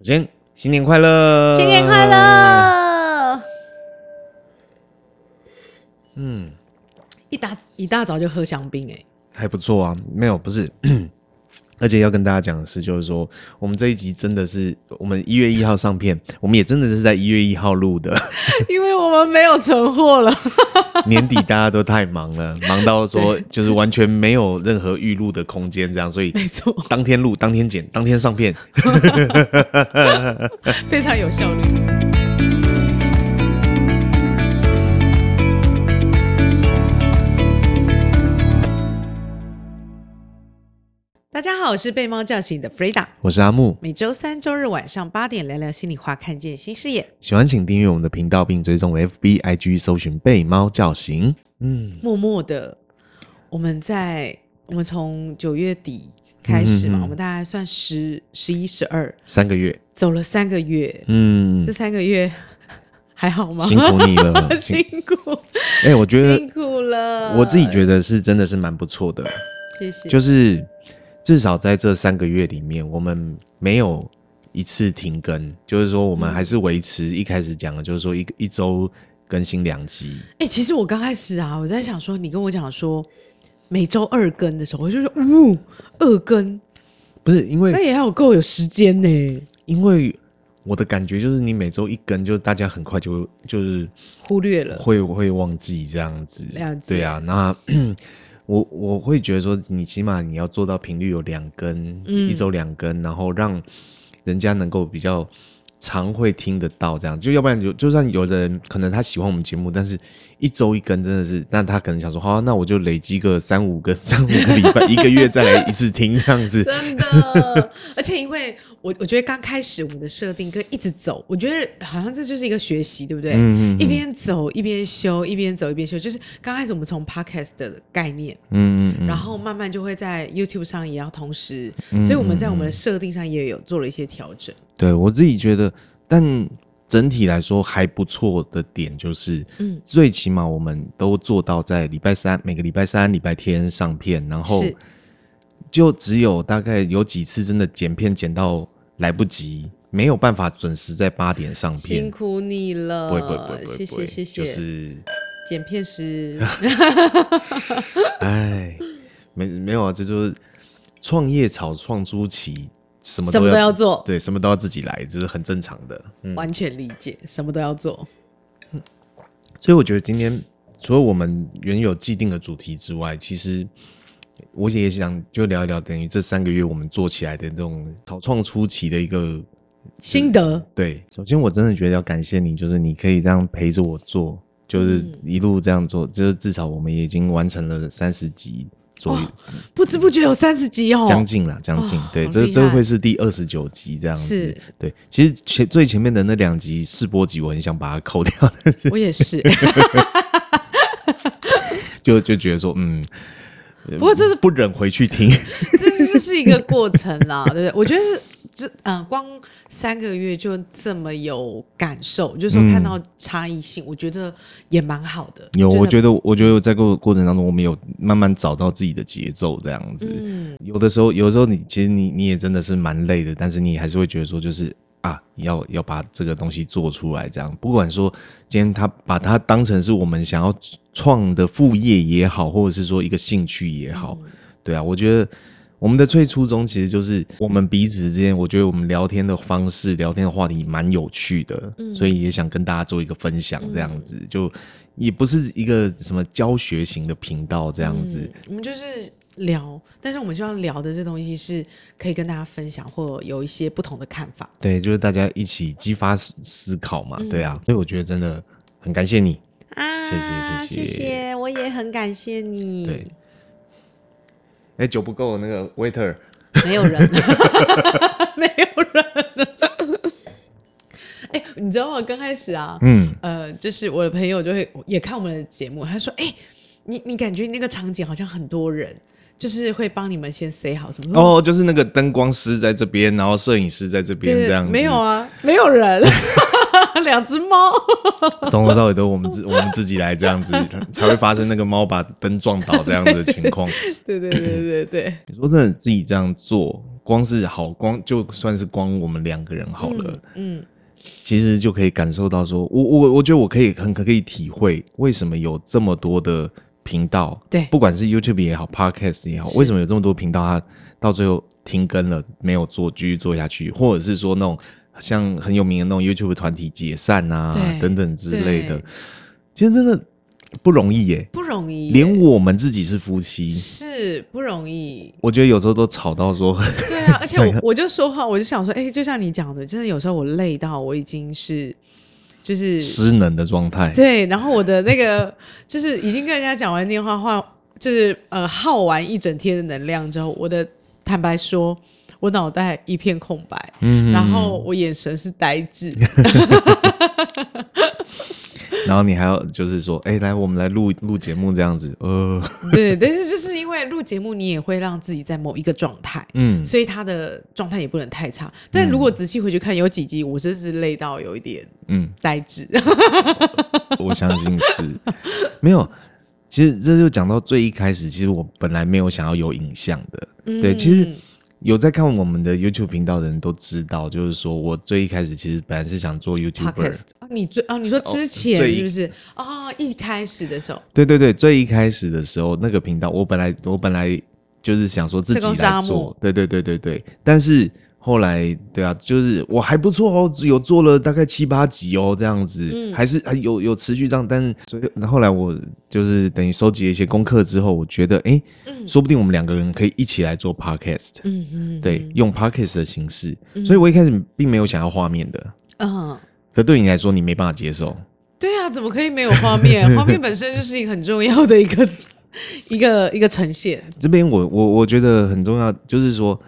首先，新年快乐！新年快乐！嗯，一大一大早就喝香槟，哎，还不错啊。没有，不是。而且要跟大家讲的是，就是说，我们这一集真的是我们一月一号上片，我们也真的是在一月一号录的，因为我们没有存货了。年底大家都太忙了，忙到说 就是完全没有任何预录的空间，这样，所以没错，当天录，当天剪，当天上片，非常有效率。大家好，我是被猫叫醒的 Freda，我是阿木。每周三、周日晚上八点聊聊心里话，看见新视野。喜欢请订阅我们的频道，并追踪 FB、IG，搜寻“被猫叫醒”。嗯，默默的，我们在我们从九月底开始嘛，我们大概算十、十一、十二三个月，走了三个月。嗯，这三个月 还好吗？辛苦你了，辛苦。哎、欸，我觉得辛苦了。我自己觉得是真的是蛮不错的，谢谢。就是。至少在这三个月里面，我们没有一次停更，就是说我们还是维持一开始讲的，就是说一个一周更新两集。哎、欸，其实我刚开始啊，我在想说，你跟我讲说每周二更的时候，我就说，呜，二更不是因为那也要够有时间呢。因为我的感觉就是，你每周一更，就大家很快就就是忽略了，会会忘记这样子。了解。对啊，那。我我会觉得说，你起码你要做到频率有两根，嗯、一周两根，然后让人家能够比较常会听得到，这样就要不然就就算有人可能他喜欢我们节目，但是一周一更真的是，那他可能想说，好、啊，那我就累积个三五个 三五个礼拜，一个月再来一次听这样子。真的，而且因为。我我觉得刚开始我们的设定跟一直走，我觉得好像这就是一个学习，对不对？嗯嗯。一边走一边修，一边走一边修，就是刚开始我们从 podcast 的概念，嗯嗯，然后慢慢就会在 YouTube 上也要同时，嗯、所以我们在我们的设定上也有做了一些调整。对我自己觉得，但整体来说还不错的点就是，嗯，最起码我们都做到在礼拜三每个礼拜三、礼拜天上片，然后。就只有大概有几次真的剪片剪到来不及，没有办法准时在八点上片，辛苦你了，不会不会不会不会，谢谢谢谢，就是剪片师，哎，没没有啊，这就是创业草创初期，什么什么都要做，对，什么都要自己来，这、就是很正常的，嗯、完全理解，什么都要做。所以我觉得今天除了我们原有既定的主题之外，其实。我也想就聊一聊，等于这三个月我们做起来的那种草创初期的一个心得。对，首先我真的觉得要感谢你，就是你可以这样陪着我做，就是一路这样做，嗯、就是至少我们已经完成了三十集左右，不知不觉有三十集哦，将近了，将近。哦、对，这这会是第二十九集这样子。对，其实前最前面的那两集试播集，我很想把它扣掉。我也是，就就觉得说，嗯。不过这是不忍回去听，这就是一个过程啦，对不对？我觉得这嗯、呃，光三个月就这么有感受，就是说看到差异性，嗯、我觉得也蛮好的。有，我觉得，我觉得在过过程当中，我们有慢慢找到自己的节奏，这样子。嗯，有的时候，有的时候你其实你你也真的是蛮累的，但是你还是会觉得说，就是。啊，要要把这个东西做出来，这样不管说今天他把它当成是我们想要创的副业也好，或者是说一个兴趣也好，嗯、对啊，我觉得我们的最初衷其实就是我们彼此之间，我觉得我们聊天的方式、聊天的话题蛮有趣的，嗯、所以也想跟大家做一个分享，这样子、嗯、就也不是一个什么教学型的频道，这样子、嗯，我们就是。聊，但是我们希望聊的这东西是可以跟大家分享，或有一些不同的看法。对，就是大家一起激发思考嘛。嗯、对啊，所以我觉得真的很感谢你啊，谢谢谢谢谢谢，我也很感谢你。对，哎、欸，酒不够，那个 waiter 没有人，没有人。哎、欸，你知道吗？刚开始啊，嗯，呃，就是我的朋友就会也看我们的节目，他说：“哎、欸，你你感觉那个场景好像很多人。”就是会帮你们先 say 好什么哦，就是那个灯光师在这边，然后摄影师在这边这样子。没有啊，没有人，两只猫，从头到尾都我们自我们自己来这样子，才会发生那个猫把灯撞倒这样子的情况。对对对对对，你说真的自己这样做光是好光，就算是光我们两个人好了，嗯，嗯。其实就可以感受到说，我我我觉得我可以很可以体会为什么有这么多的频道，对，不管是 YouTube 也好，Podcast 也好，为什么有这么多频道，它到最后停更了，没有做，继续做下去，或者是说那种像很有名的那种 YouTube 团体解散啊等等之类的，其实真的。不容易耶，不容易，连我们自己是夫妻是不容易。我觉得有时候都吵到说，对啊，而且我我就说话，我就想说，哎、欸，就像你讲的，真的有时候我累到我已经是就是失能的状态。对，然后我的那个 就是已经跟人家讲完电话话，就是呃耗完一整天的能量之后，我的坦白说，我脑袋一片空白，嗯，然后我眼神是呆滞。然后你还要就是说，哎，来，我们来录录节目这样子，呃，对，但是就是因为录节目，你也会让自己在某一个状态，嗯，所以他的状态也不能太差。但如果仔细回去看，有几集我真是累到有一点，嗯，呆滞。我相信是，没有。其实这就讲到最一开始，其实我本来没有想要有影像的，嗯、对，其实。有在看我们的 YouTube 频道的人都知道，就是说我最一开始其实本来是想做 YouTuber。啊，你最啊，你说之前是不是啊、哦？一开始的时候，对对对，最一开始的时候那个频道，我本来我本来就是想说自己来做，对对对对对，但是。后来，对啊，就是我还不错哦，有做了大概七八集哦，这样子，嗯、还是还有有持续这样。但是，所以后来我就是等于收集了一些功课之后，我觉得，哎、欸，嗯、说不定我们两个人可以一起来做 podcast，嗯嗯，对，用 podcast 的形式。嗯、所以我一开始并没有想要画面的，嗯，可对你来说，你没办法接受。对啊，怎么可以没有画面？画面本身就是一个很重要的一个一个一个呈现。这边我我我觉得很重要，就是说。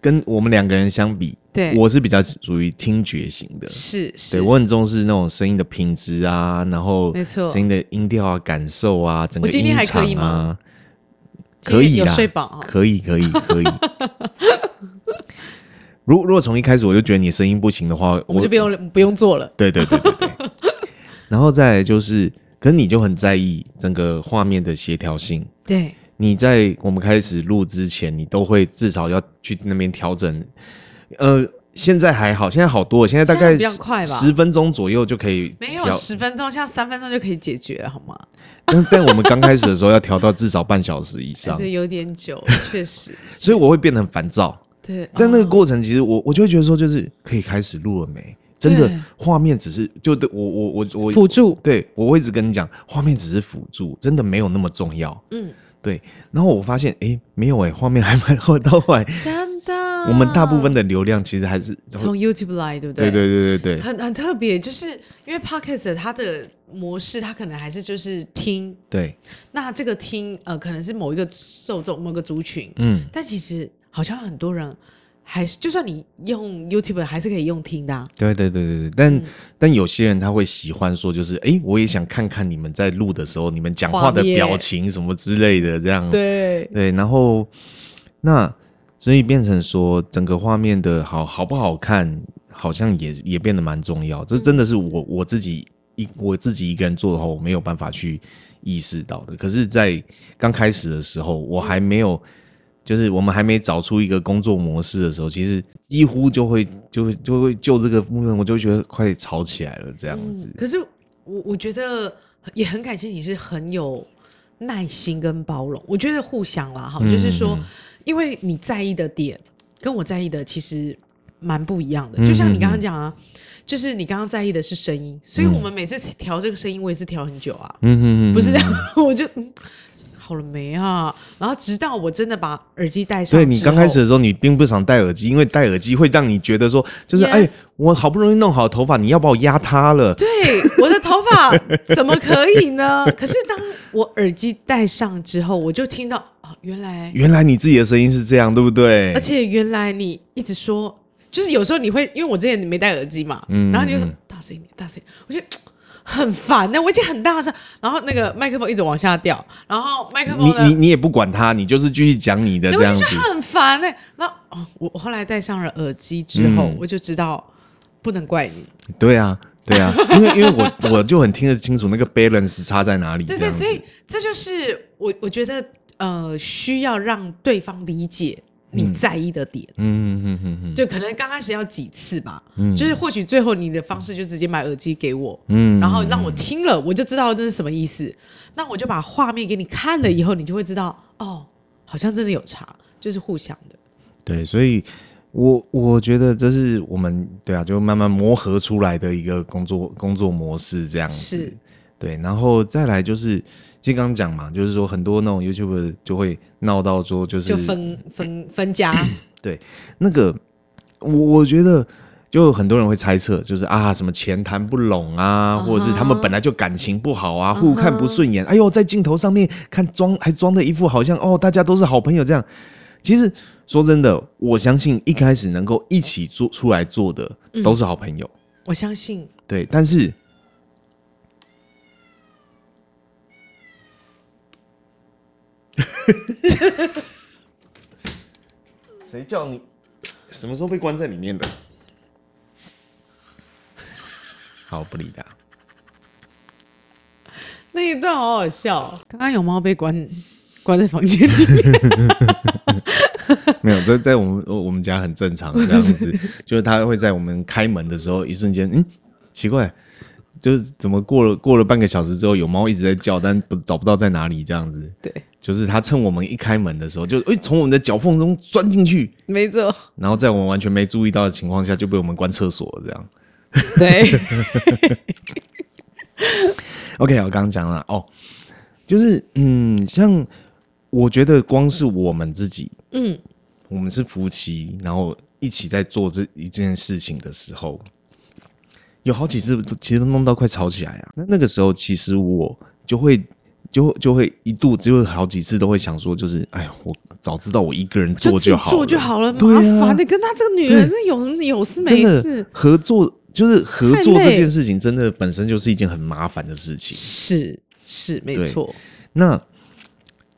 跟我们两个人相比，对，我是比较属于听觉型的，是，是，对，我很重视那种声音的品质啊，然后没错，声音的音调啊、感受啊，整个音场啊，可以啦，可以，可以，可以。如如果从一开始我就觉得你声音不行的话，我们就不用不用做了。对对对对对。然后再来就是，可是你就很在意整个画面的协调性，对。你在我们开始录之前，你都会至少要去那边调整。呃，现在还好，现在好多了，现在大概十分钟左右就可以。没有十分钟，像三分钟就可以解决了，好吗？但但我们刚开始的时候要调到至少半小时以上，对，有点久，确实。所以我会变得很烦躁。对，但那个过程其实我我就会觉得说，就是可以开始录了没？真的画面只是就对我我我我辅助，对我会一直跟你讲，画面只是辅助，真的没有那么重要。嗯。对，然后我发现，哎，没有哎，画面还蛮好到后来，真的。我们大部分的流量其实还是从 YouTube 来，对不对？对对对对对，很很特别，就是因为 Podcast 它的模式，它可能还是就是听。对。那这个听，呃，可能是某一个受众、某个族群，嗯，但其实好像很多人。还是，就算你用 YouTube，还是可以用听的啊。对对对对对，但、嗯、但有些人他会喜欢说，就是哎，我也想看看你们在录的时候，你们讲话的表情什么之类的，这样。对对，然后那所以变成说，整个画面的好好不好看，好像也也变得蛮重要。这真的是我我自己一我自己一个人做的话，我没有办法去意识到的。可是，在刚开始的时候，我还没有。就是我们还没找出一个工作模式的时候，其实几乎就会就会就会就这个部分，我就觉得快吵起来了这样子。嗯、可是我我觉得也很感谢你是很有耐心跟包容，我觉得互相啦哈，嗯、就是说，因为你在意的点跟我在意的其实蛮不一样的。就像你刚刚讲啊，就是你刚刚在意的是声音，所以我们每次调这个声音，我也是调很久啊。嗯嗯嗯，不是这样，我就。好了没啊？然后直到我真的把耳机戴上，对，你刚开始的时候，你并不想戴耳机，因为戴耳机会让你觉得说，就是 Yes. 哎，我好不容易弄好头发，你要把我压塌了。对，我的 头发怎么可以呢？可是当我耳机戴上之后，我就听到哦，原来原来你自己的声音是这样，对不对？而且原来你一直说，就是有时候你会，因为我之前没戴耳机嘛，嗯，然后你就说大声一点，大声，我觉得。很烦呢，我已经很大声，然后那个麦克风一直往下掉，然后麦克风你你你也不管他，你就是继续讲你的这样子，很烦呢。然后哦，我我后来戴上了耳机之后，嗯、我就知道不能怪你。对啊，对啊，因为因为我我就很听得清楚那个 balance 差在哪里。对对，所以这就是我我觉得呃需要让对方理解你在意的点。嗯嗯嗯嗯，对可能刚开始要几次吧，嗯，就是或许最后你的方式就直接买耳机给我，嗯，然后让我听了，我就知道这是什么意思。那我就把画面给你看了以后，你就会知道，哦，好像真的有差，就是互相的。对，所以我我觉得这是我们对啊，就慢慢磨合出来的一个工作工作模式这样子。是，对，然后再来就是。其实刚刚讲嘛，就是说很多那种 YouTuber 就会闹到说，就是就分 分分家。对，那个我我觉得就很多人会猜测，就是啊什么钱谈不拢啊，uh. 或者是他们本来就感情不好啊，互看不顺眼。Uh. 哎呦，在镜头上面看装还装的一副好像哦，大家都是好朋友这样。其实说真的，我相信一开始能够一起做出来做的都是好朋友。嗯，我相信。对，但是。谁叫你什么时候被关在里面的？好，不理他。那一段好好笑，刚刚有猫被关关在房间里。没有，在在我们我们家很正常这样子，就是它会在我们开门的时候，一瞬间，嗯，奇怪。就是怎么过了过了半个小时之后，有猫一直在叫，但不找不到在哪里这样子。对，就是它趁我们一开门的时候，就诶从我们的脚缝中钻进去，没错。然后在我们完全没注意到的情况下，就被我们关厕所了这样。对。OK，我刚刚讲了哦，就是嗯，像我觉得光是我们自己，嗯，我们是夫妻，然后一起在做这一件事情的时候。有好几次，其实都弄到快吵起来啊。那那个时候，其实我就会，就就会一度，就会好几次都会想说，就是，哎呀，我早知道我一个人做就好了，做就好了，麻烦的、啊、跟他这个女人是有什么有事没事？合作就是合作这件事情，真的本身就是一件很麻烦的事情。是是没错。那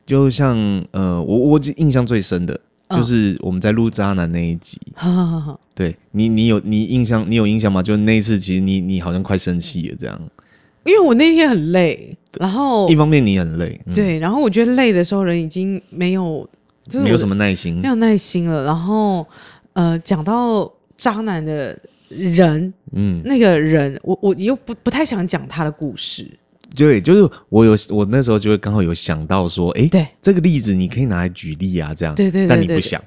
就像呃，我我印象最深的。就是我们在录渣男那一集，哦、对你，你有你印象，你有印象吗？就那一次，其实你你好像快生气了，这样。因为我那天很累，然后一方面你很累，嗯、对，然后我觉得累的时候人已经没有，就是、没有什么耐心，没有耐心了。然后呃，讲到渣男的人，嗯，那个人，我我又不不太想讲他的故事。对，就是我有我那时候就会刚好有想到说，哎，对，这个例子你可以拿来举例啊，这样，对对，对，但你不想，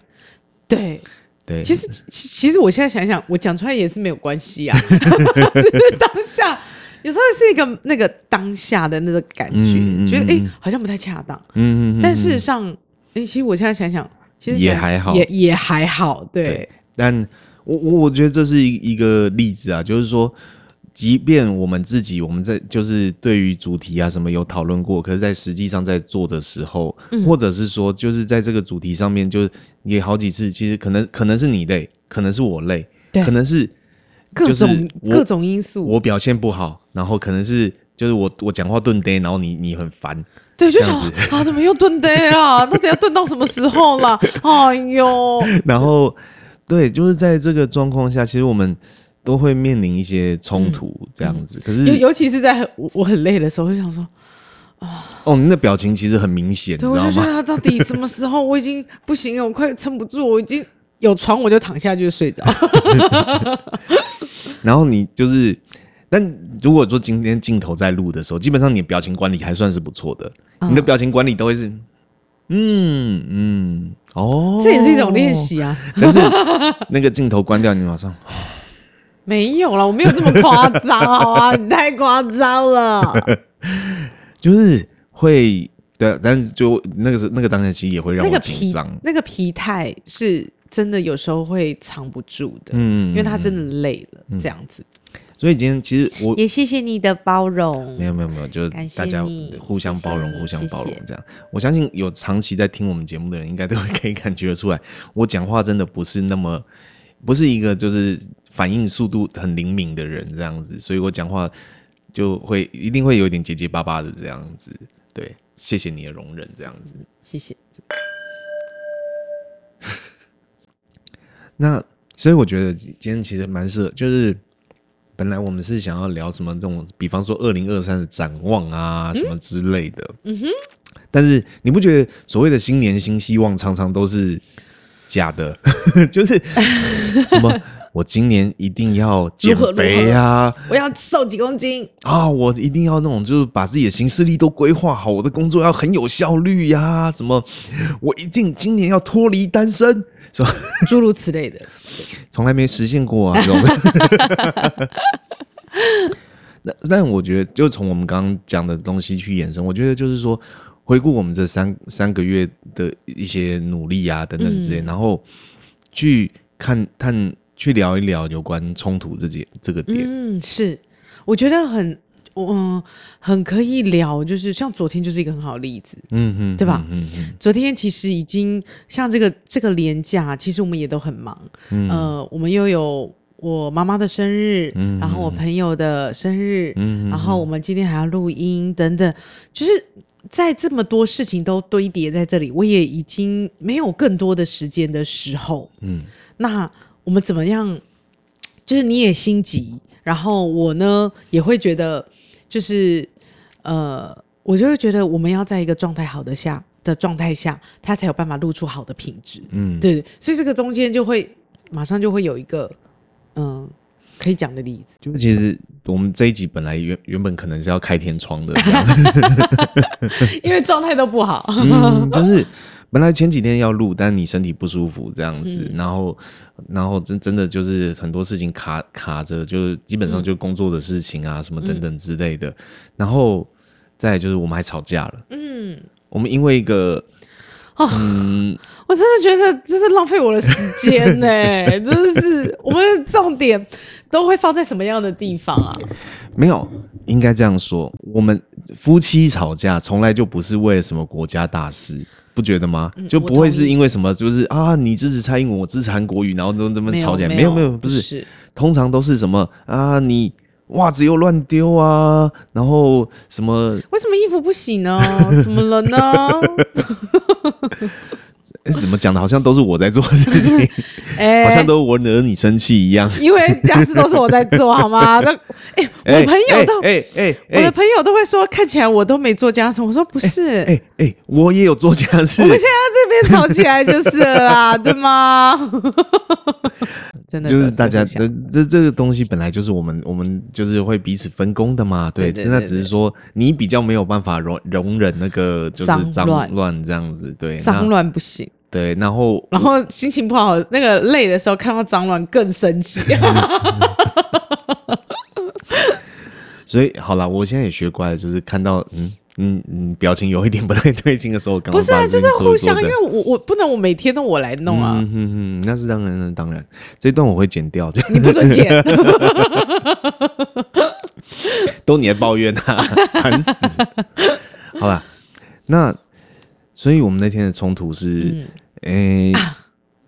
对对。其实其实我现在想想，我讲出来也是没有关系啊 只是当下有时候是一个那个当下的那个感觉，嗯、觉得哎好像不太恰当，嗯嗯，但事实上，哎，其实我现在想想，其实也还好，也也还好，对。对但我我我觉得这是一一个例子啊，就是说。即便我们自己，我们在就是对于主题啊什么有讨论过，可是，在实际上在做的时候，嗯，或者是说，就是在这个主题上面，就是也好几次，其实可能可能是你累，可能是我累，对，可能是各种各种因素，我表现不好，然后可能是就是我我讲话顿呆，然后你你很烦，对，就想啊，怎么又顿呆啊？那得要顿到什么时候啦？哎呦，然后对，就是在这个状况下，其实我们。都会面临一些冲突，这样子。嗯、可是尤尤其是在我我很累的时候，我就想说啊，哦，你的表情其实很明显，对？我就觉得他到底什么时候我已经不行了，我快撑不住，我已经有床我就躺下去睡着。然后你就是，但如果说今天镜头在录的时候，基本上你的表情管理还算是不错的，嗯。你的表情管理都会是，嗯嗯，哦，这也是一种练习啊。但是那个镜头关掉，你马上。没有了，我没有这么夸张，好啊，你太夸张了。就是会的，但就那个是那个当下，其实也会让我紧张。那个疲态是真的，有时候会藏不住的，嗯，因为他真的累了，嗯、这样子。所以今天其实我也谢谢你的包容，没有没有没有，就是大家互相包容，互相包容这样。我相信有长期在听我们节目的人，应该都会可以感觉得出来，我讲话真的不是那么。不是一个就是反应速度很灵敏的人这样子，所以我讲话就会一定会有点结结巴巴的这样子。对，谢谢你的容忍，这样子。谢谢。那所以我觉得今天其实蛮适合，就是本来我们是想要聊什么这种，比方说二零二三的展望啊什么之类的。嗯哼。但是你不觉得所谓的新年新希望常常都是？假的，就是什么我今年一定要减肥啊，我要瘦几公斤。啊，我一定要那种就是把自己的行事历都规划好，我的工作要很有效率呀、啊，什么我一定今年要脱离单身，什么 诸如此类的，从来没实现过啊，这种。那但我觉得，就从我们刚刚讲的东西去延伸，我觉得就是说。回顾我们这三三个月的一些努力啊，等等之类，嗯、然后去看探去聊一聊有关冲突这件这个点。嗯，是，我觉得很，嗯、呃，很可以聊，就是像昨天就是一个很好的例子。嗯嗯，对吧？嗯嗯，昨天其实已经像这个这个连假，其实我们也都很忙。嗯，呃，我们又有我妈妈的生日，嗯，然后我朋友的生日，嗯，然后我们今天还要录音等等，就是。在这么多事情都堆叠在这里，我也已经没有更多的时间的时候，嗯，那我们怎么样？就是你也心急，然后我呢也会觉得，就是呃，我就会觉得我们要在一个状态好的下的状态下，他才有办法露出好的品质，嗯，对，所以这个中间就会马上就会有一个嗯。呃可以讲的例子，就是其实我们这一集本来原原本可能是要开天窗的，这样 因为状态都不好。嗯，就是 本来前几天要录，但你身体不舒服这样子，嗯、然后然后真真的就是很多事情卡卡着，就是基本上就工作的事情啊、嗯、什么等等之类的，然后再就是我们还吵架了。嗯，我们因为一个。哦，嗯、我真的觉得真是浪费我的时间呢，真的是我们的重点都会放在什么样的地方啊？没有，应该这样说，我们夫妻吵架从来就不是为了什么国家大事，不觉得吗？嗯、就不会是因为什么，就是啊，你支持蔡英文，我支持韩国瑜，然后都这么吵起来？没有，没有，不是，不是通常都是什么啊，你。袜子又乱丢啊，然后什么？为什么衣服不洗呢？怎么了呢？怎么讲的？好像都是我在做的事情，欸、好像都我惹你生气一样。因为家事都是我在做，好吗？那哎、欸，我朋友都哎哎，我的朋友都会说，看起来我都没做家事。我说不是，哎哎、我也有做家事。我们现在这边吵起来就是了啦，对吗？真的就是大家这这这个东西本来就是我们我们就是会彼此分工的嘛。对，现在只是说你比较没有办法容容忍那个就是脏乱这样子，对，脏乱不行。对，然后然后心情不好，那个累的时候看到脏乱更生气。所以好了，我现在也学乖了，就是看到嗯嗯嗯表情有一点不太对劲的时候，刚刚不是啊，就是互相，因为我我不能我每天都我来弄啊。嗯嗯嗯，那是当然，那当然，这段我会剪掉的。你不准剪，都你在抱怨啊，烦死。好吧，那。所以我们那天的冲突是，诶，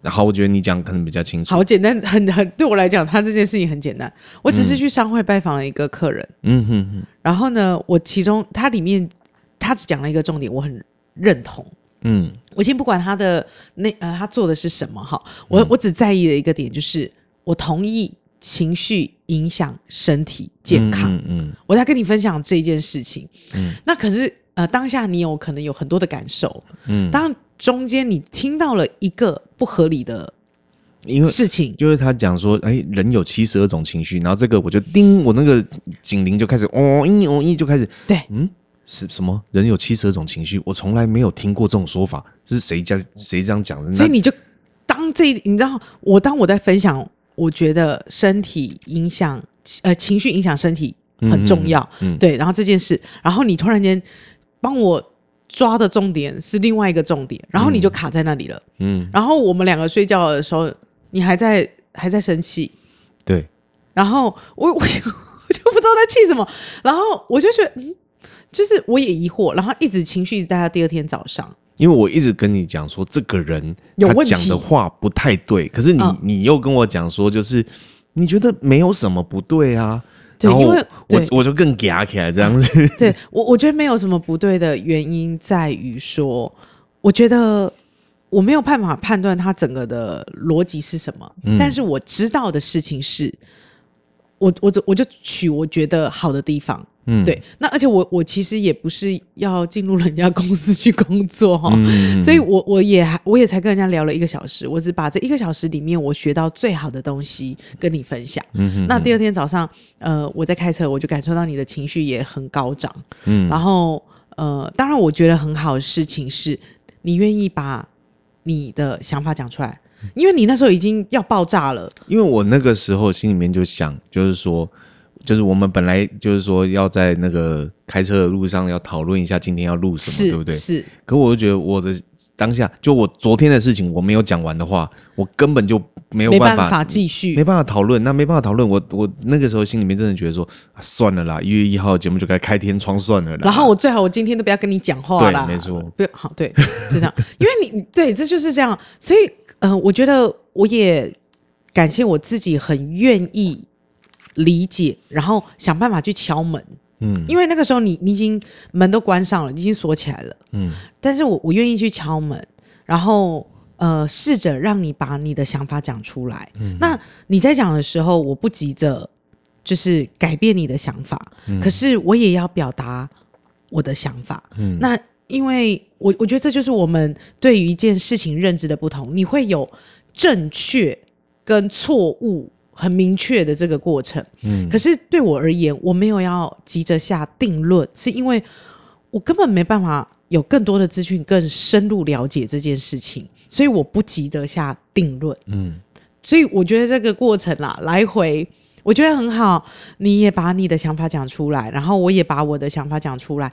然后我觉得你讲可能比较清楚。好简单，很很对我来讲，他这件事情很简单。我只是去商会拜访了一个客人，嗯哼哼。然后呢，我其中他里面他只讲了一个重点，我很认同。嗯，我先不管他的那呃他做的是什么哈，我我只在意的一个点就是，我同意情绪影响身体健康。嗯嗯，我在跟你分享这件事情。嗯，那可是。呃，当下你有可能有很多的感受，嗯，当中间你听到了一个不合理的，因为事情，就是他讲说，哎，人有七十二种情绪，然后这个我就叮，我那个警铃就开始，哦一哦一就开始，对，嗯，是什么？人有七十二种情绪，我从来没有听过这种说法，是谁家谁这样讲的？所以你就当这，你知道，我当我在分享，我觉得身体影响，呃，情绪影响身体很重要，嗯，嗯对，然后这件事，然后你突然间。帮我抓的重点是另外一个重点，然后你就卡在那里了。嗯，然后我们两个睡觉的时候，你还在还在生气。对。然后我我我就不知道在气什么，然后我就觉得，嗯，就是我也疑惑，然后一直情绪待到第二天早上。因为我一直跟你讲说，这个人他讲的话不太对，可是你、嗯、你又跟我讲说，就是你觉得没有什么不对啊。对，因为我我就更夹起来这样子。对我，我觉得没有什么不对的原因在于说，我觉得我没有办法判断他整个的逻辑是什么，嗯、但是我知道的事情是，我我就我就取我觉得好的地方。嗯，对，那而且我我其实也不是要进入人家公司去工作哈，嗯、所以我我也还我也才跟人家聊了一个小时，我只把这一个小时里面我学到最好的东西跟你分享。嗯哼，那第二天早上，呃，我在开车，我就感受到你的情绪也很高涨。嗯，然后呃，当然我觉得很好的事情是，你愿意把你的想法讲出来，因为你那时候已经要爆炸了。因为我那个时候心里面就想，就是说。就是我们本来就是说要在那个开车的路上要讨论一下今天要录什么，对不对？是。可我就觉得我的当下，就我昨天的事情我没有讲完的话，我根本就没有办法继续，没办法讨论。那没办法讨论，我我那个时候心里面真的觉得说，啊、算了啦，一月一号节目就该开天窗算了啦。然后我最好我今天都不要跟你讲话啦。对，没错。不要好，对，就这样。因为你对，这就是这样。所以，嗯、呃，我觉得我也感谢我自己，很愿意。理解，然后想办法去敲门，嗯，因为那个时候你你已经门都关上了，已经锁起来了，嗯，但是我我愿意去敲门，然后呃试着让你把你的想法讲出来，嗯，那你在讲的时候，我不急着就是改变你的想法，嗯，可是我也要表达我的想法，嗯，那因为我我觉得这就是我们对于一件事情认知的不同，你会有正确跟错误。很明确的这个过程，嗯，可是对我而言，我没有要急着下定论，是因为我根本没办法有更多的资讯，更深入了解这件事情，所以我不急着下定论，嗯，所以我觉得这个过程啦，来回我觉得很好，你也把你的想法讲出来，然后我也把我的想法讲出来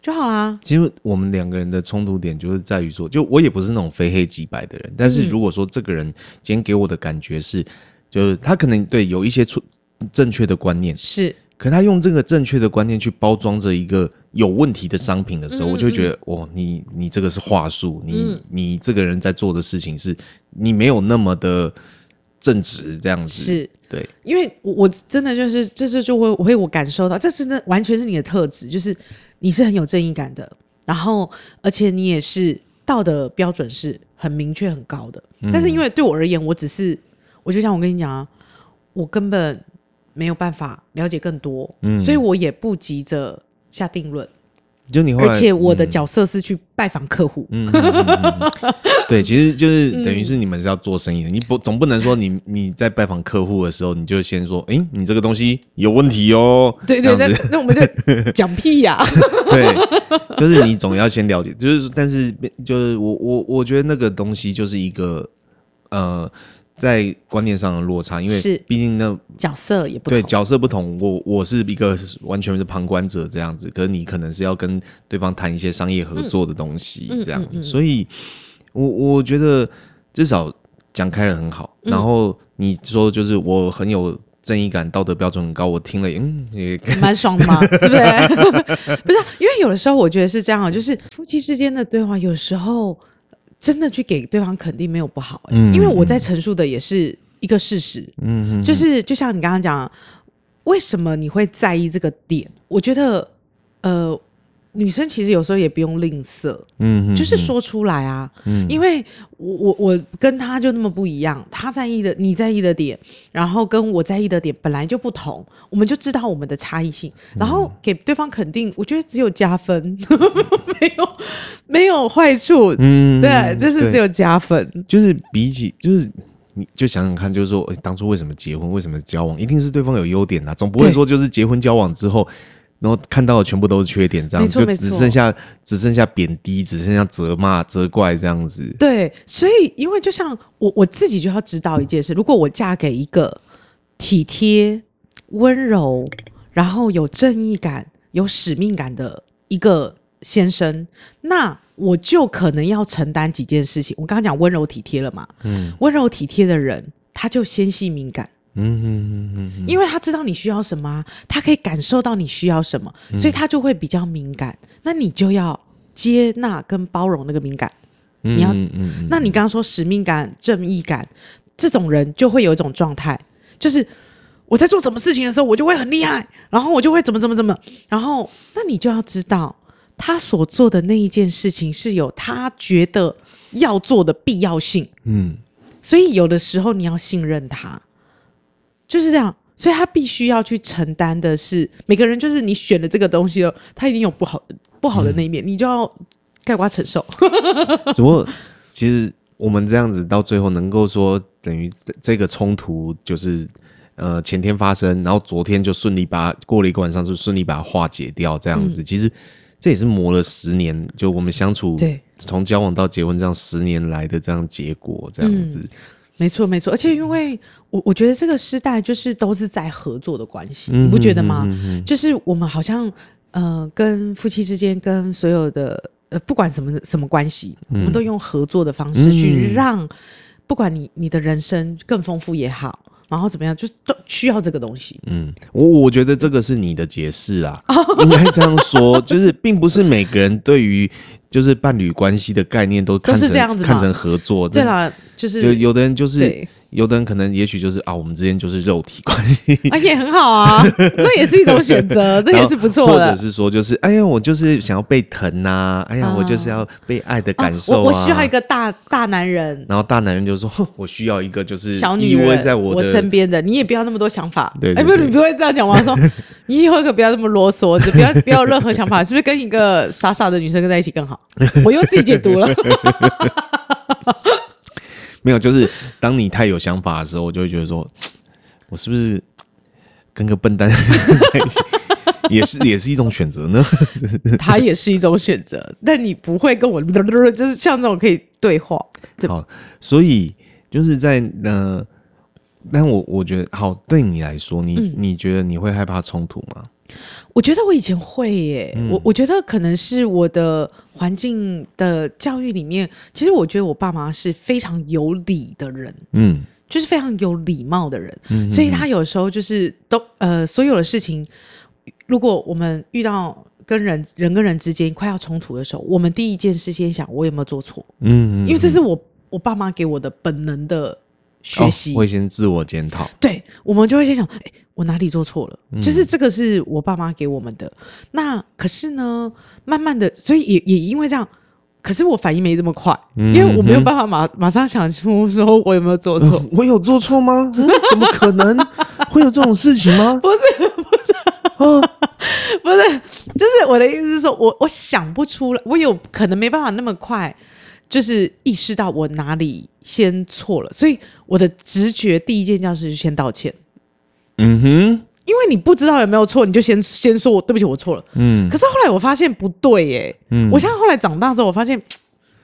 就好啦。其实我们两个人的冲突点就是在于说，就我也不是那种非黑即白的人，但是如果说这个人今天给我的感觉是。就是他可能对有一些错正确的观念。是，可他用这个正确的观念去包装着一个有问题的商品的时候，嗯、我就觉得，哦，你你这个是话术，你、嗯、你这个人在做的事情是，你没有那么的正直，这样子。是。对，因为我我真的就是，这是就会我会我感受到，这真的完全是你的特质，就是你是很有正义感的，然后而且你也是道德标准是很明确很高的，嗯、但是因为对我而言，我只是。我就像我跟你讲啊，我根本没有办法了解更多，嗯，所以我也不急着下定论。就你后来，而且我的角色是去拜访客户，嗯，对，其实就是等于是你们是要做生意的，嗯、你不总不能说你你在拜访客户的时候，你就先说，哎、欸，你这个东西有问题哦，对对对，那那我们就 讲屁呀，对，就是你总要先了解，就是但是就是我我我觉得那个东西就是一个呃。在观念上的落差，因为毕竟那角色也不同，对角色不同。我我是一个完全是旁观者这样子，可是你可能是要跟对方谈一些商业合作的东西这样。嗯嗯嗯嗯、所以我我觉得至少讲开了很好。嗯、然后你说就是我很有正义感，道德标准很高，我听了嗯也 蛮爽的嘛，对不对？不是，因为有的时候我觉得是这样，就是夫妻之间的对话有时候。真的去给对方肯定没有不好，欸，嗯，因为我在陈述的也是一个事实，嗯，就是就像你刚刚讲，为什么你会在意这个点？我觉得，呃。女生其实有时候也不用吝啬，嗯，就是说出来啊，嗯，因为我我我跟他就那么不一样，他在意的你在意的点，然后跟我在意的点本来就不同，我们就知道我们的差异性，然后给对方肯定，我觉得只有加分，没有没有坏处，嗯，对，就是只有加分，就是比起就是你就想想看，就是说当初为什么结婚，为什么交往，一定是对方有优点啊，总不会说就是结婚交往之后。然后看到的全部都是缺点，这样子就只剩下只剩下贬低，只剩下责骂、责怪这样子。对，所以因为就像我我自己就要知道一件事：如果我嫁给一个体贴、温柔，然后有正义感、有使命感的一个先生，那我就可能要承担几件事情。我刚刚讲温柔体贴了嘛，嗯，温柔体贴的人，他就纤细敏感。嗯嗯嗯嗯，因为他知道你需要什么，他可以感受到你需要什么，嗯、所以他就会比较敏感。那你就要接纳跟包容那个敏感。嗯、你要，嗯嗯嗯、那你刚刚说使命感、正义感，这种人就会有一种状态，就是我在做什么事情的时候，我就会很厉害，然后我就会怎么怎么怎么，然后那你就要知道，他所做的那一件事情是有他觉得要做的必要性。嗯，所以有的时候你要信任他。就是这样，所以他必须要去承担的是每个人，就是你选的这个东西哦，他一定有不好不好的那一面，嗯、你就要盖瓜承受。只不过，其实我们这样子到最后能够说，等于这个冲突就是呃前天发生，然后昨天就顺利把过了一个晚上就顺利把它化解掉，这样子，嗯、其实这也是磨了十年，就我们相处对。从交往到结婚这样十年来的这样结果，这样子。嗯没错，没错，而且因为我我觉得这个时代就是都是在合作的关系，嗯、你不觉得吗？就是我们好像呃，跟夫妻之间，跟所有的呃，不管什么什么关系，嗯、我们都用合作的方式去让，不管你你的人生更丰富也好，然后怎么样，就是都需要这个东西。嗯，我我觉得这个是你的解释啊，应该这样说，就是并不是每个人对于就是伴侣关系的概念都看成都是这样子看成合作。对啦。就是就有的人就是，有的人可能也许就是啊，我们之间就是肉体关系，啊也很好啊，那也是一种选择，这也是不错的。或者是说，就是哎呀，我就是想要被疼呐，哎呀，我就是要被爱的感受啊。我需要一个大大男人，然后大男人就说，我需要一个就是小女人在我身边的，你也不要那么多想法。对，哎，不，你不会这样讲吗？说 你以后可不要这么啰嗦，就不要不要任何想法，是不是跟一个傻傻的女生跟在一起更好？我又自己解读了。没有，就是当你太有想法的时候，我就会觉得说，我是不是跟个笨蛋在一起，也是也是一种选择呢？他也是一种选择，但你不会跟我，就是像这种可以对话。好，所以就是在呃，但我我觉得，好，对你来说，你、嗯、你觉得你会害怕冲突吗？我觉得我以前会耶，嗯、我我觉得可能是我的环境的教育里面，其实我觉得我爸妈是非常有礼的人，嗯，就是非常有礼貌的人，所以他有时候就是都呃，所有的事情，如果我们遇到跟人人跟人之间快要冲突的时候，我们第一件事先想我有没有做错，嗯，因为这是我我爸妈给我的本能的。学习、哦、会先自我检讨，对，我们就会先想，哎，我哪里做错了？嗯、就是这个是我爸妈给我们的。那可是呢，慢慢的，所以也也因为这样，可是我反应没这么快，嗯、因为我没有办法马马上想出说我有没有做错、呃，我有做错吗？嗯、怎么可能会有这种事情吗？不是不是，哦、不是，就是我的意思是说，我我想不出来，我有可能没办法那么快。就是意识到我哪里先错了，所以我的直觉第一件事是先道歉。嗯哼，因为你不知道有没有错，你就先先说我对不起，我错了。嗯，可是后来我发现不对耶。嗯，我现在后来长大之后，我发现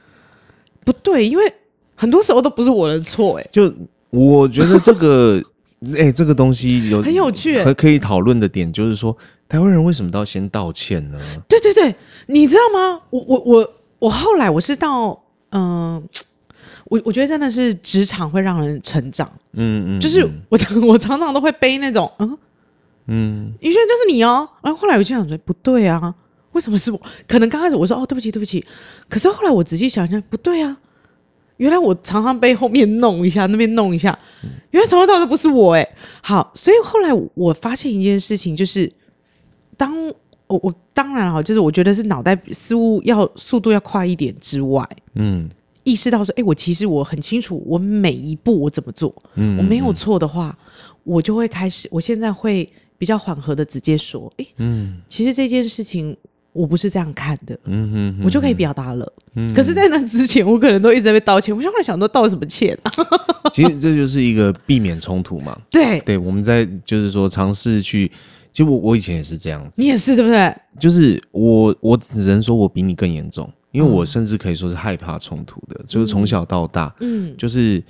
不对，因为很多时候都不是我的错。哎，就我觉得这个，哎、欸，这个东西有很有趣，可可以讨论的点就是说，台湾人为什么都要先道歉呢？对对对，你知道吗？我我我我后来我是到。嗯、呃，我我觉得真的是职场会让人成长。嗯嗯，就是我常我常常都会背那种，嗯嗯，宇轩就是你哦。然后后来我就想说，不对啊，为什么是我？可能刚开始我说哦，对不起对不起。可是后来我仔细想想，不对啊，原来我常常背后面弄一下，那边弄一下，原来从头到尾都不是我哎。好，所以后来我发现一件事情，就是当。我我当然哈，就是我觉得是脑袋似乎要速度要快一点之外，嗯，意识到说，哎，我其实我很清楚，我每一步我怎么做，嗯，我没有错的话，我就会开始，我现在会比较缓和的直接说，哎，嗯，其实这件事情我不是这样看的，嗯哼，我就可以表达了。嗯，可是，在那之前，我可能都一直在被道歉，我就会想说，道什么歉啊？其实这就是一个避免冲突嘛。对对，我们在就是说尝试去。其实我我以前也是这样子，你也是对不对？就是我我只能说我比你更严重，因为我甚至可以说是害怕冲突的，嗯、就是从小到大，嗯，就是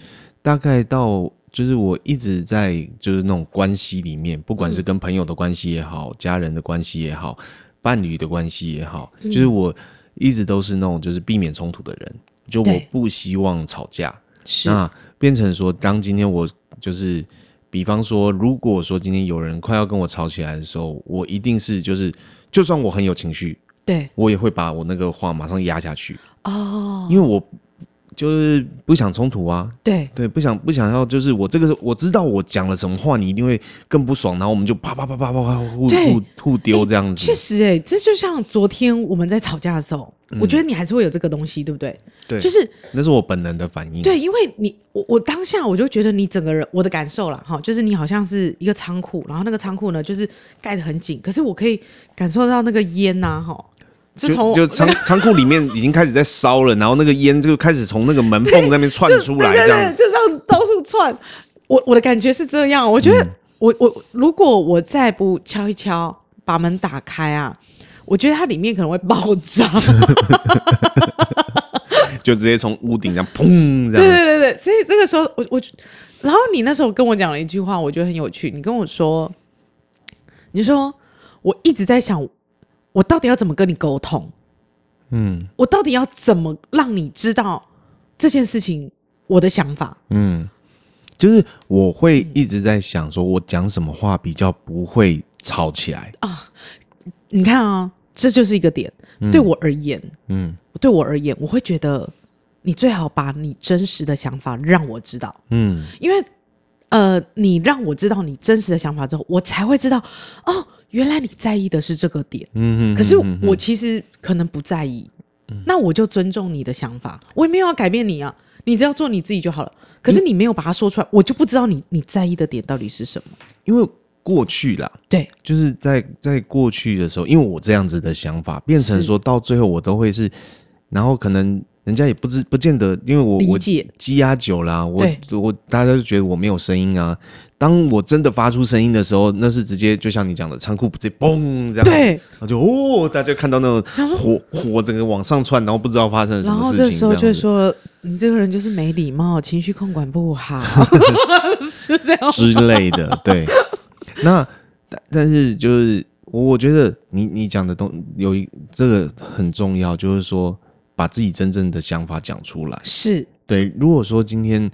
大概到就是我一直在就是那种关系里面，不管是跟朋友的关系也好，家人的关系也好，伴侣的关系也好，就是我一直都是那种就是避免冲突的人，就我不希望吵架，是。那变成说当今天我就是。比方说，如果说今天有人快要跟我吵起来的时候，我一定是就是，就算我很有情绪，对，我也会把我那个话马上压下去。哦，因为我就是不想冲突啊，对对，不想不想要，就是我这个我知道我讲了什么话，你一定会更不爽，然后我们就啪啪啪啪啪啪互互互丢这样子。确实，哎，这就像昨天我们在吵架的时候，嗯、我觉得你还是会有这个东西，对不对？对，就是那是我本能的反应。对，因为你我我当下我就觉得你整个人我的感受啦，哈，就是你好像是一个仓库，然后那个仓库呢就是盖得很紧，可是我可以感受到那个烟呐，哈。就就仓 仓库里面已经开始在烧了，然后那个烟就开始从那个门缝那边窜出来，这样子就这样到处窜。我我的感觉是这样，我觉得我我如果我再不敲一敲把门打开啊，我觉得它里面可能会爆炸，就直接从屋顶这样砰这样。对对对对，所以这个时候我我，然后你那时候跟我讲了一句话，我觉得很有趣。你跟我说，你说我一直在想。我到底要怎么跟你沟通？嗯，我到底要怎么让你知道这件事情我的想法？嗯，就是我会一直在想，说我讲什么话比较不会吵起来啊？你看啊，这就是一个点。对我而言，嗯，对我而言，我会觉得你最好把你真实的想法让我知道。嗯，因为呃，你让我知道你真实的想法之后，我才会知道哦。原来你在意的是这个点，嗯哼，可是我其实可能不在意，嗯，那我就尊重你的想法，我也没有要改变你啊，你只要做你自己就好了。可是你没有把它说出来，我就不知道你你在意的点到底是什么。因为过去啦，对，就是在在过去的时候，因为我这样子的想法，变成说到最后我都会是，然后可能。人家也不知不见得，因为我我积压久了，我我大家就觉得我没有声音啊。当我真的发出声音的时候，那是直接就像你讲的，仓库直接嘣这样，对，然后就哦，大家看到那种火火整个往上窜，然后不知道发生了什么事情。然后这时候就说你这个人就是没礼貌，情绪控管不好，是这样之类的。对，那但但是就是我我觉得你你讲的东有一这个很重要，就是说。把自己真正的想法讲出来，是对。如果说今天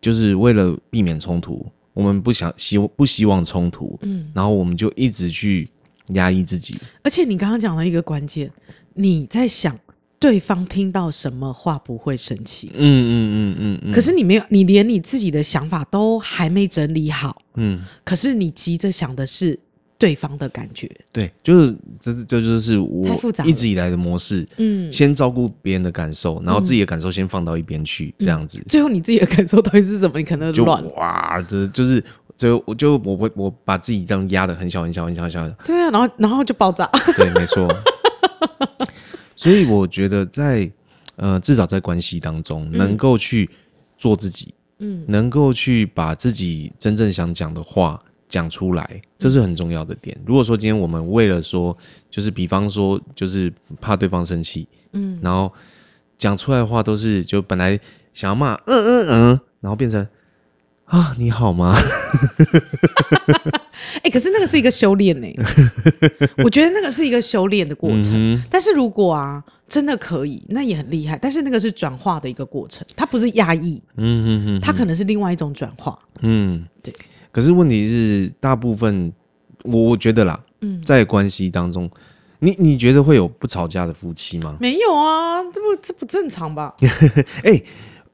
就是为了避免冲突，我们不想希不希望冲突，嗯，然后我们就一直去压抑自己。而且你刚刚讲了一个关键，你在想对方听到什么话不会生气，嗯嗯嗯嗯嗯。可是你没有，你连你自己的想法都还没整理好，嗯。可是你急着想的是。对方的感觉，对，就是这这就是我一直以来的模式，嗯，先照顾别人的感受，然后自己的感受先放到一边去，嗯、这样子。最后你自己的感受到底是什么？你可能就哇，这就是最后我就我会我把自己这样压的很小很小很小很小。对啊，然后然后就爆炸。对，没错。所以我觉得在呃至少在关系当中，能够去做自己，嗯，能够去把自己真正想讲的话。讲出来，这是很重要的点。如果说今天我们为了说，就是比方说，就是怕对方生气，嗯，然后讲出来的话都是就本来想要骂，嗯嗯嗯，然后变成啊你好吗？哎、欸，可是那个是一个修炼呢、欸，我觉得那个是一个修炼的过程。嗯、但是如果啊真的可以，那也很厉害。但是那个是转化的一个过程，它不是压抑，嗯嗯嗯，它可能是另外一种转化，嗯，对。可是问题是，大部分我觉得啦，嗯，在关系当中，你你觉得会有不吵架的夫妻吗？没有啊，这不这不正常吧？哎哎、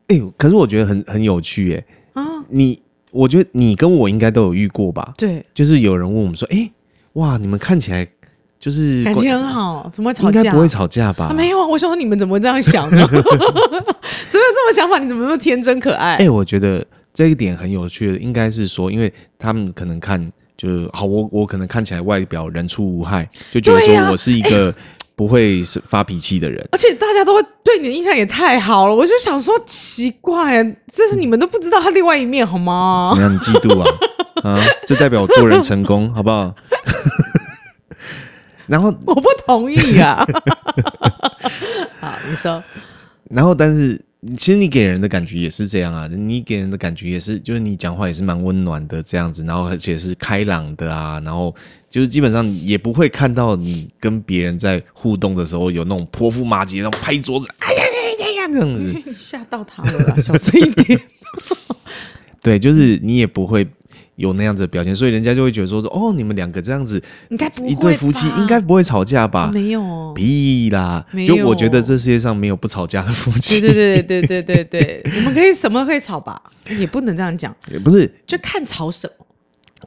欸欸，可是我觉得很很有趣哎、欸、啊！你我觉得你跟我应该都有遇过吧？对，就是有人问我们说，哎、欸，哇，你们看起来就是感情很好，怎么会吵架？应该不会吵架吧？啊、没有啊，我说你们怎么会这样想呢？怎么有这么想法？你怎么那么天真可爱？哎、欸，我觉得。这一点很有趣的，应该是说，因为他们可能看就是好，我我可能看起来外表人畜无害，就觉得说我是一个不会是发脾气的人，而且大家都会对你的印象也太好了，我就想说奇怪，这是你们都不知道他另外一面好吗？怎么样？你嫉妒啊？啊，这代表我做人成功，好不好？然后我不同意啊。好，你说。然后，但是。其实你给人的感觉也是这样啊，你给人的感觉也是，就是你讲话也是蛮温暖的这样子，然后而且是开朗的啊，然后就是基本上也不会看到你跟别人在互动的时候有那种泼妇骂街，那种拍桌子，哎呀呀呀呀这样子，吓到他了，小声一点。对，就是你也不会。有那样子的表现，所以人家就会觉得说说哦，你们两个这样子，应该不会一对夫妻应该不会吵架吧？没有，屁啦！就我觉得这世界上没有不吵架的夫妻。对对对对对对对，你们可以什么可以吵吧？也不能这样讲，也不是，就看吵什么。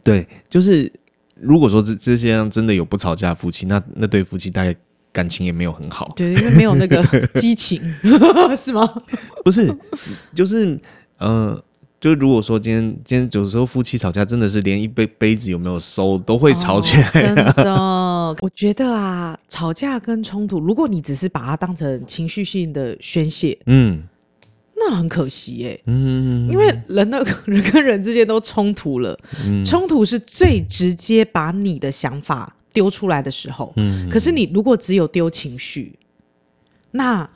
对，就是如果说这这世界上真的有不吵架的夫妻，那那对夫妻大概感情也没有很好。对，因为没有那个激情，是吗？不是，就是呃。就如果说今天今天有时候夫妻吵架，真的是连一杯杯子有没有收都会吵起来，啊哦。真的，我觉得啊，吵架跟冲突，如果你只是把它当成情绪性的宣泄，嗯，那很可惜耶，欸。嗯，因为人的人跟人之间都冲突了，嗯，冲突是最直接把你的想法丢出来的时候。嗯，可是你如果只有丢情绪，那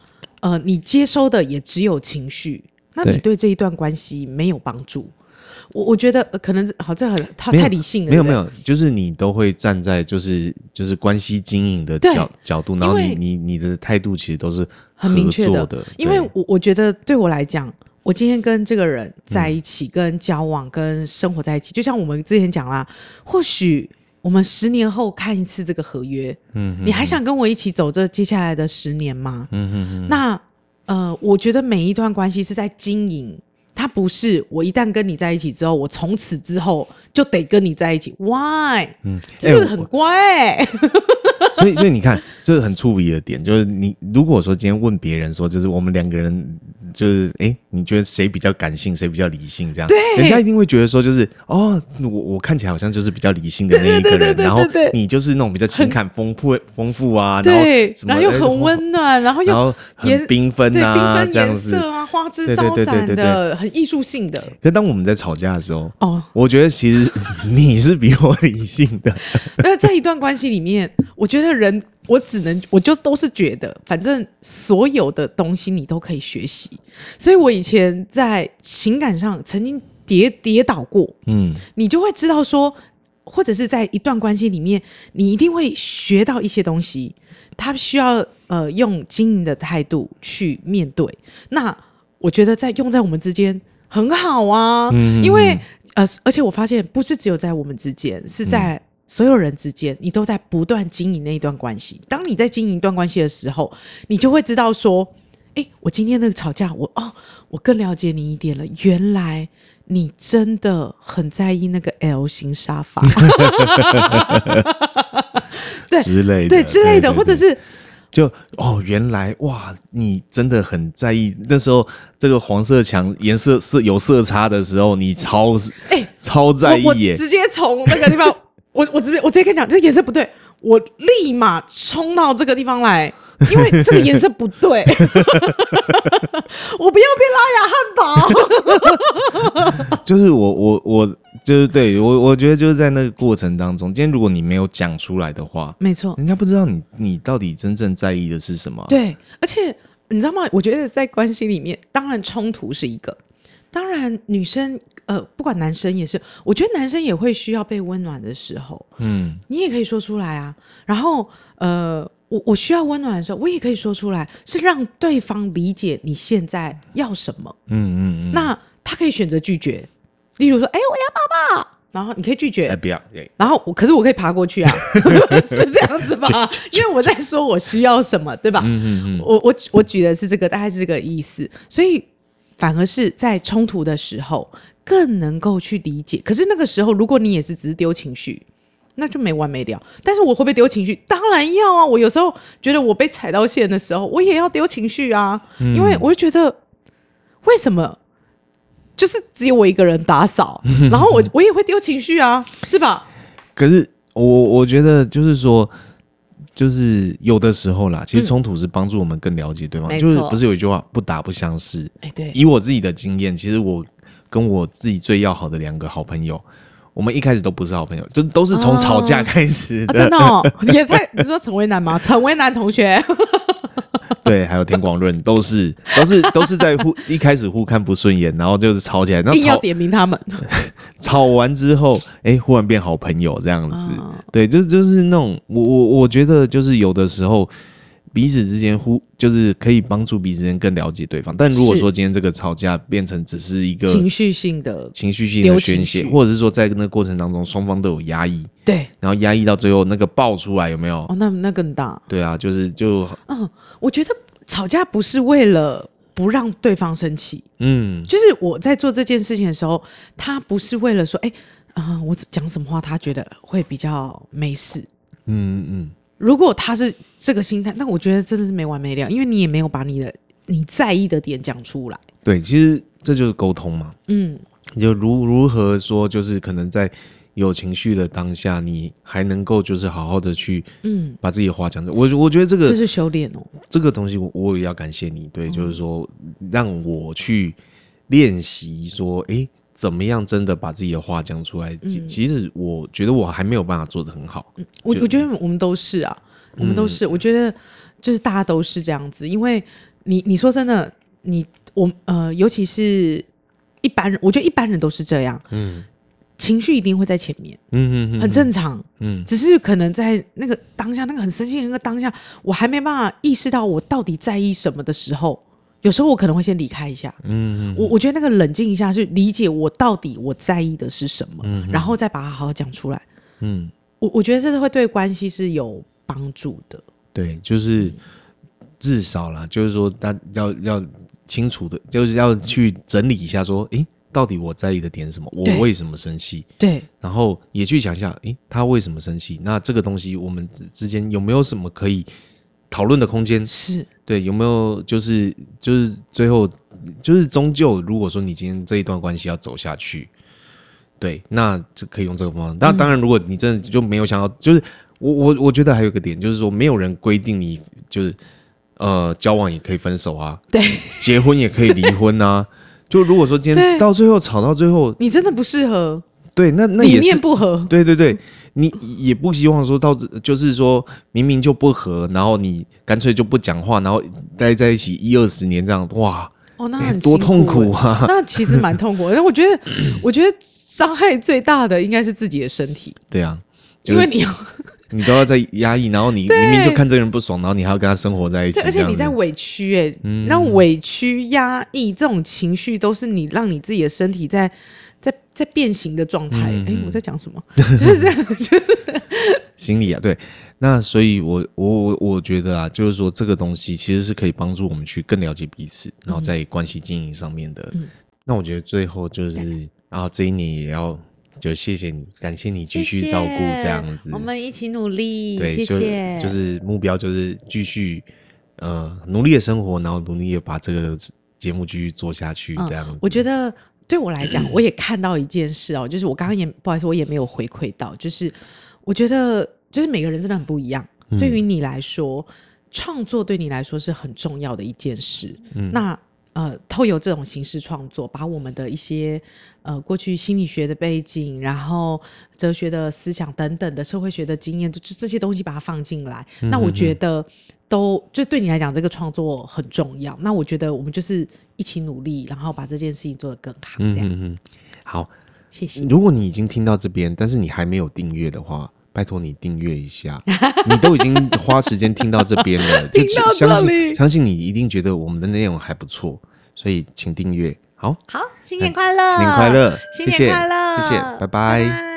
呃，你接收的也只有情绪。那你对这一段关系没有帮助，我我觉得可能好，这很他太理性了。没有没有，就是你都会站在就是就是关系经营的角角度，然后你你你的态度其实都是很明确的。因为我我觉得对我来讲，我今天跟这个人在一起，跟交往，跟生活在一起，就像我们之前讲啦，或许我们十年后看一次这个合约，嗯，你还想跟我一起走这接下来的十年吗？嗯嗯嗯，那。呃，我觉得每一段关系是在经营，它不是我一旦跟你在一起之后，我从此之后就得跟你在一起。Why？嗯，这个很乖欸。所以，所以你看，这是很触鼻的点，就是你如果说今天问别人说，就是我们两个人。就是哎，你觉得谁比较感性，谁比较理性？这样，对，人家一定会觉得说，就是哦，我我看起来好像就是比较理性的那一个人，然后你就是那种比较情感丰富丰富啊，然后然后又很温暖，然后又很缤纷啊，这样子啊，花枝招展的，很艺术性的。可当我们在吵架的时候，哦，我觉得其实 你是比我理性的。那在一段关系里面，我觉得人。我只能，我就都是觉得，反正所有的东西你都可以学习。所以我以前在情感上曾经跌跌倒过，嗯，你就会知道说，或者是在一段关系里面，你一定会学到一些东西。他需要呃用经营的态度去面对。那我觉得在用在我们之间很好啊，嗯，因为呃，而且我发现不是只有在我们之间，是在，嗯。所有人之间，你都在不断经营那一段关系。当你在经营一段关系的时候，你就会知道说：“哎，我今天那个吵架，我哦，我更了解你一点了。原来你真的很在意那个 L 型沙发，对之类的，对之类的，或者是就哦，原来哇，你真的很在意。那时候这个黄色墙颜色是有色差的时候，你超哎超在意耶，直接从那个地方。”我我直接我直接跟你讲，这颜色不对，我立马冲到这个地方来，因为这个颜色不对，我不要变拉雅汉堡。就是我我我就是对我我觉得就是在那个过程当中，今天如果你没有讲出来的话，没错，人家不知道你你到底真正在意的是什么。对，而且你知道吗？我觉得在关系里面，当然冲突是一个。当然，女生呃，不管男生也是，我觉得男生也会需要被温暖的时候。嗯，你也可以说出来啊。然后呃，我我需要温暖的时候，我也可以说出来，是让对方理解你现在要什么。嗯嗯嗯。那他可以选择拒绝，例如说，哎，我要抱抱，然后你可以拒绝，哎，不要。然后我可是我可以爬过去啊，是这样子吧？因为我在说我需要什么，对吧？嗯嗯嗯。我我我举的是这个，大概是这个意思，所以。反而是在冲突的时候更能够去理解。可是那个时候，如果你也是只是丢情绪，那就没完没了。但是我会不会丢情绪？当然要啊！我有时候觉得我被踩到线的时候，我也要丢情绪啊，嗯、因为我就觉得为什么就是只有我一个人打扫，然后我我也会丢情绪啊，是吧？可是我我觉得就是说。就是有的时候啦，其实冲突是帮助我们更了解对方。嗯、就是不是有一句话“不打不相识”？哎，对。以我自己的经验，其实我跟我自己最要好的两个好朋友，我们一开始都不是好朋友，就都是从吵架开始的。啊啊、真的哦，也太你说陈威南吗？陈威南同学。对，还有田广润，都是都是都是在互一开始互看不顺眼，然后就是吵起来，然后一定要点名他们。吵完之后，哎，忽然变好朋友这样子。哦、对，就就是那种我我我觉得就是有的时候，彼此之间互就是可以帮助彼此之间更了解对方。但如果说今天这个吵架变成只是一个情绪性的、情绪性的宣泄，或者是说在那个过程当中双方都有压抑，对，然后压抑到最后那个爆出来有没有？哦，那那更大。对啊，就是就嗯，我觉得吵架不是为了不让对方生气，嗯，就是我在做这件事情的时候，他不是为了说，哎、欸，啊、呃，我讲什么话他觉得会比较没事，嗯嗯。如果他是这个心态，那我觉得真的是没完没了，因为你也没有把你的你在意的点讲出来。对，其实这就是沟通嘛。嗯，就如如何说，就是可能在有情绪的当下，你还能够就是好好的去，嗯，把自己的话讲出来。我我觉得这个这是修炼哦。这个东西我我也要感谢你，对，嗯、就是说让我去练习说，哎。怎么样真的把自己的话讲出来？其、嗯、其实我觉得我还没有办法做的很好。嗯、我我觉得我们都是啊，我们都是。嗯、我觉得就是大家都是这样子，因为你你说真的，你我呃，尤其是一般人，我觉得一般人都是这样。嗯，情绪一定会在前面。嗯嗯，很正常。嗯，只是可能在那个当下，那个很生气的那个当下，我还没办法意识到我到底在意什么的时候。有时候我可能会先离开一下，嗯，我我觉得那个冷静一下，去理解我到底我在意的是什么，嗯，然后再把它好好讲出来，嗯，我我觉得这是会对关系是有帮助的，对，就是至少啦，就是说，大要要清楚的，就是要去整理一下，说，诶，到底我在意的点是什么？我为什么生气？对，然后也去想一下，诶，他为什么生气？那这个东西我们之间有没有什么可以？讨论的空间是对，有没有就是就是最后就是终究，如果说你今天这一段关系要走下去，对，那这可以用这个方法。那当然，如果你真的就没有想要，就是我我我觉得还有一个点，就是说没有人规定你就是呃交往也可以分手啊，对，结婚也可以离婚啊。就如果说今天到最后吵到最后，你真的不适合，对，那那也是理念不合，对对对。你也不希望说到，就是说明明就不合，然后你干脆就不讲话，然后待在一起一二十年这样，哇，哦，那很、欸、多痛苦啊！那其实蛮痛苦，但我觉得，我觉得伤害最大的应该是自己的身体。对啊，就是、因为你要你都要在压抑，然后你明明就看这个人不爽，然后你还要跟他生活在一起，而且你在委屈、欸，哎、嗯，那委屈、压抑这种情绪，都是你让你自己的身体在。在在变形的状态，哎、嗯欸，我在讲什么？就是这样，就是 心理啊，对。那所以我，我我我觉得啊，就是说这个东西其实是可以帮助我们去更了解彼此，然后在关系经营上面的。嗯、那我觉得最后就是，然后这一年也要就谢谢你，感谢你继续照顾这样子，我们一起努力，对，谢谢。就，就是目标就是继续呃努力的生活，然后努力的把这个节目继续做下去，这样子。嗯、我觉得。对我来讲，我也看到一件事哦，就是我刚刚也不好意思，我也没有回馈到，就是我觉得，就是每个人真的很不一样。嗯、对于你来说，创作对你来说是很重要的一件事。嗯、那呃，透过这种形式创作，把我们的一些呃过去心理学的背景，然后哲学的思想等等的社会学的经验，就这些东西把它放进来，嗯、哼哼那我觉得都就对你来讲，这个创作很重要。那我觉得我们就是。一起努力，然后把这件事情做得更好。这样，好，谢谢。如果你已经听到这边，但是你还没有订阅的话，拜托你订阅一下。你都已经花时间听到这边了，就 相信相信你一定觉得我们的内容还不错，所以请订阅。好，好，新年快乐，新年快乐，新年快乐，谢谢，谢谢，拜拜。拜拜。